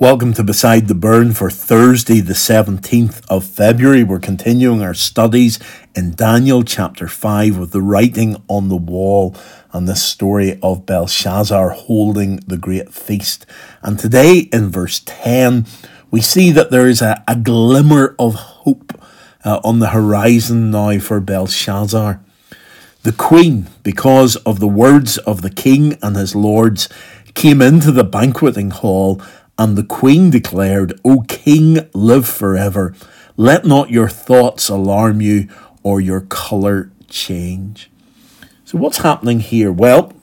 Welcome to Beside the Burn for Thursday, the 17th of February. We're continuing our studies in Daniel chapter 5 with the writing on the wall and the story of Belshazzar holding the great feast. And today in verse 10, we see that there is a, a glimmer of hope uh, on the horizon now for Belshazzar. The queen, because of the words of the king and his lords, came into the banqueting hall and the queen declared, O king, live forever. Let not your thoughts alarm you or your colour change. So, what's happening here? Well,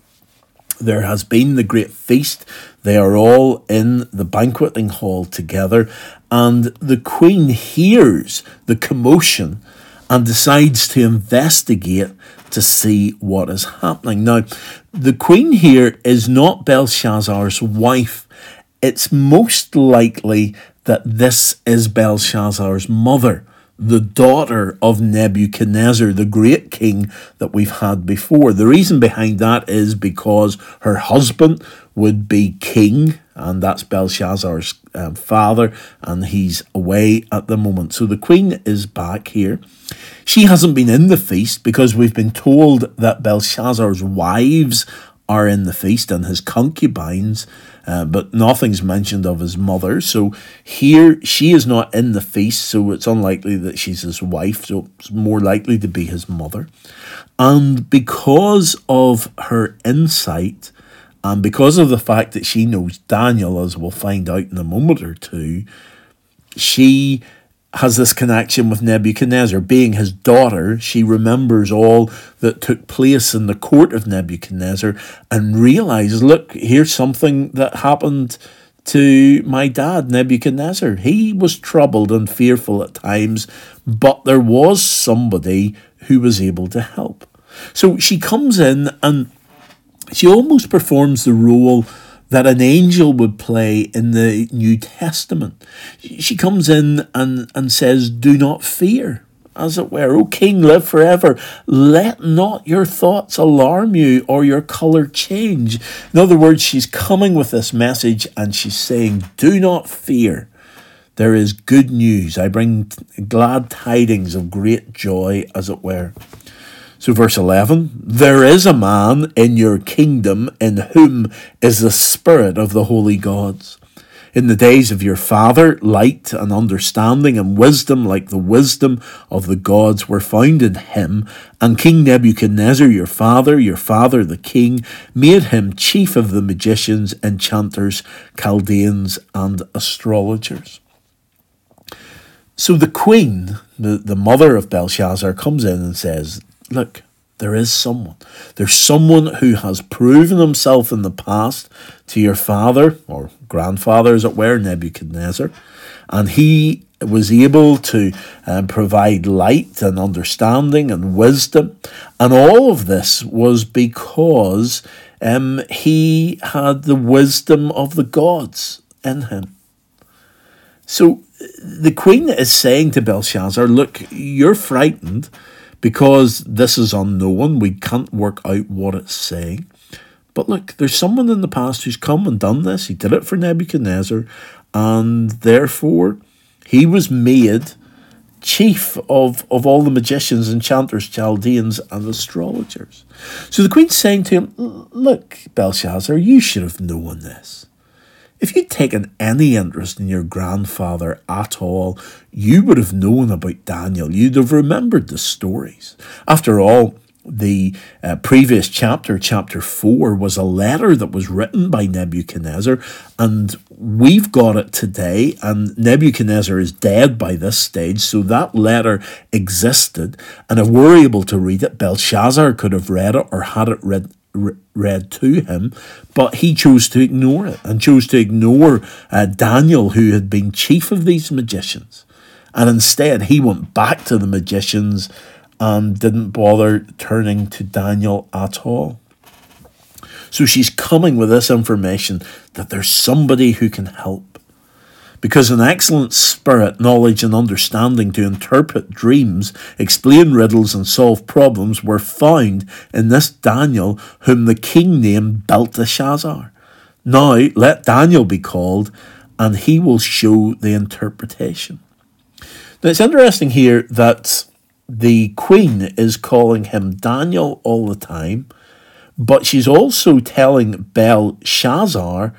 there has been the great feast. They are all in the banqueting hall together, and the queen hears the commotion and decides to investigate to see what is happening. Now, the queen here is not Belshazzar's wife it's most likely that this is Belshazzar's mother, the daughter of Nebuchadnezzar, the great king that we've had before. The reason behind that is because her husband would be king, and that's Belshazzar's um, father, and he's away at the moment. So the queen is back here. She hasn't been in the feast because we've been told that Belshazzar's wives are in the feast and his concubines, uh, but nothing's mentioned of his mother. So here she is not in the feast, so it's unlikely that she's his wife, so it's more likely to be his mother. And because of her insight, and because of the fact that she knows Daniel, as we'll find out in a moment or two, she has this connection with Nebuchadnezzar. Being his daughter, she remembers all that took place in the court of Nebuchadnezzar and realizes, look, here's something that happened to my dad, Nebuchadnezzar. He was troubled and fearful at times, but there was somebody who was able to help. So she comes in and she almost performs the role that an angel would play in the New Testament. She comes in and, and says, Do not fear, as it were. O King, live forever. Let not your thoughts alarm you or your colour change. In other words, she's coming with this message and she's saying, Do not fear. There is good news. I bring glad tidings of great joy, as it were. So, verse 11 There is a man in your kingdom in whom is the Spirit of the holy gods. In the days of your father, light and understanding and wisdom, like the wisdom of the gods, were found in him. And King Nebuchadnezzar, your father, your father the king, made him chief of the magicians, enchanters, Chaldeans, and astrologers. So the queen, the, the mother of Belshazzar, comes in and says, look, there is someone. There's someone who has proven himself in the past to your father or grandfather, as it were, Nebuchadnezzar, and he was able to um, provide light and understanding and wisdom. And all of this was because um, he had the wisdom of the gods in him. So the queen is saying to Belshazzar, Look, you're frightened because this is unknown. We can't work out what it's saying. But look, there's someone in the past who's come and done this. He did it for Nebuchadnezzar, and therefore he was made chief of, of all the magicians, enchanters, Chaldeans, and astrologers. So the queen's saying to him, Look, Belshazzar, you should have known this. If you'd taken any interest in your grandfather at all, you would have known about Daniel. You'd have remembered the stories. After all, the uh, previous chapter, chapter 4, was a letter that was written by Nebuchadnezzar, and we've got it today. And Nebuchadnezzar is dead by this stage, so that letter existed. And if we're able to read it, Belshazzar could have read it or had it read, read to him, but he chose to ignore it and chose to ignore uh, Daniel, who had been chief of these magicians. And instead, he went back to the magicians and didn't bother turning to Daniel at all. So she's coming with this information that there's somebody who can help because an excellent spirit, knowledge, and understanding to interpret dreams, explain riddles, and solve problems were found in this Daniel, whom the king named Belteshazzar. Now let Daniel be called, and he will show the interpretation. Now it's interesting here that the queen is calling him Daniel all the time, but she's also telling Belshazzar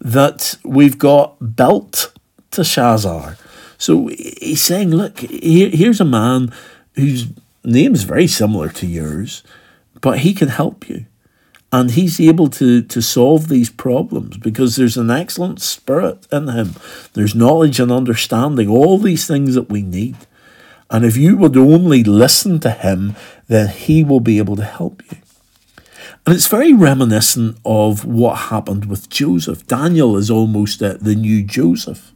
that we've got built to Shazar. So he's saying, look, here, here's a man whose name is very similar to yours, but he can help you. And he's able to, to solve these problems because there's an excellent spirit in him. There's knowledge and understanding, all these things that we need. And if you would only listen to him, then he will be able to help you. And it's very reminiscent of what happened with Joseph. Daniel is almost the new Joseph.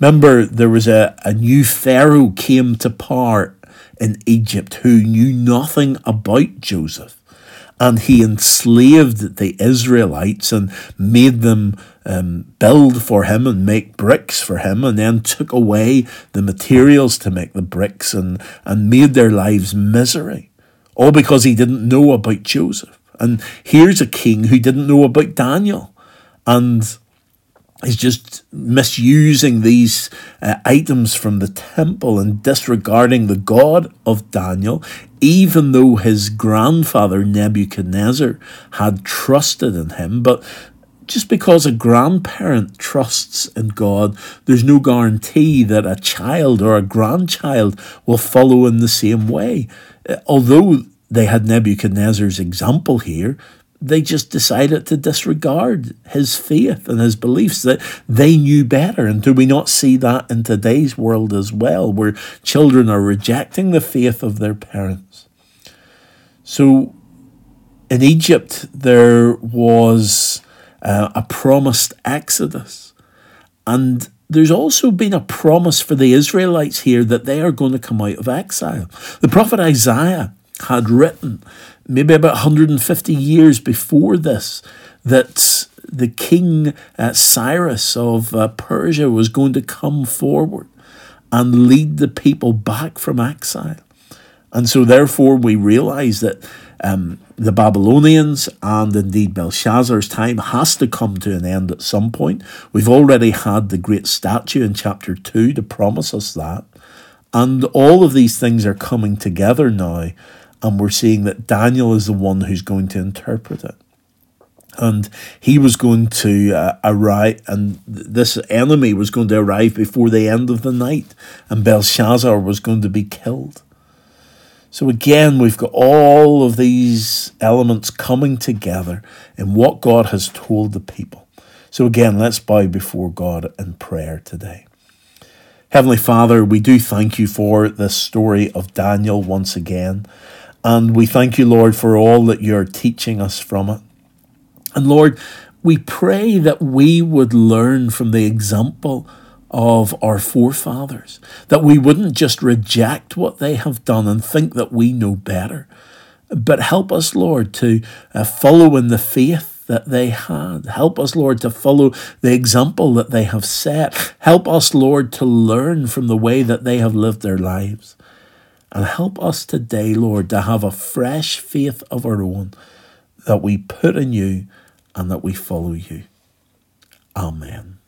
Remember, there was a, a new Pharaoh came to power in Egypt who knew nothing about Joseph. And he enslaved the Israelites and made them um, build for him and make bricks for him, and then took away the materials to make the bricks and, and made their lives misery. All because he didn't know about Joseph. And here's a king who didn't know about Daniel. And is just misusing these uh, items from the temple and disregarding the God of Daniel, even though his grandfather Nebuchadnezzar had trusted in him. But just because a grandparent trusts in God, there's no guarantee that a child or a grandchild will follow in the same way. Uh, although they had Nebuchadnezzar's example here, they just decided to disregard his faith and his beliefs that they knew better. And do we not see that in today's world as well, where children are rejecting the faith of their parents? So in Egypt, there was uh, a promised exodus. And there's also been a promise for the Israelites here that they are going to come out of exile. The prophet Isaiah had written maybe about 150 years before this, that the king uh, Cyrus of uh, Persia was going to come forward and lead the people back from exile. And so, therefore, we realize that um, the Babylonians and indeed Belshazzar's time has to come to an end at some point. We've already had the great statue in chapter 2 to promise us that. And all of these things are coming together now and we're seeing that Daniel is the one who's going to interpret it. And he was going to uh, arrive, and this enemy was going to arrive before the end of the night, and Belshazzar was going to be killed. So again, we've got all of these elements coming together in what God has told the people. So again, let's bow before God in prayer today. Heavenly Father, we do thank you for this story of Daniel once again. And we thank you, Lord, for all that you're teaching us from it. And Lord, we pray that we would learn from the example of our forefathers, that we wouldn't just reject what they have done and think that we know better, but help us, Lord, to uh, follow in the faith that they had. Help us, Lord, to follow the example that they have set. Help us, Lord, to learn from the way that they have lived their lives. And help us today, Lord, to have a fresh faith of our own that we put in you and that we follow you. Amen.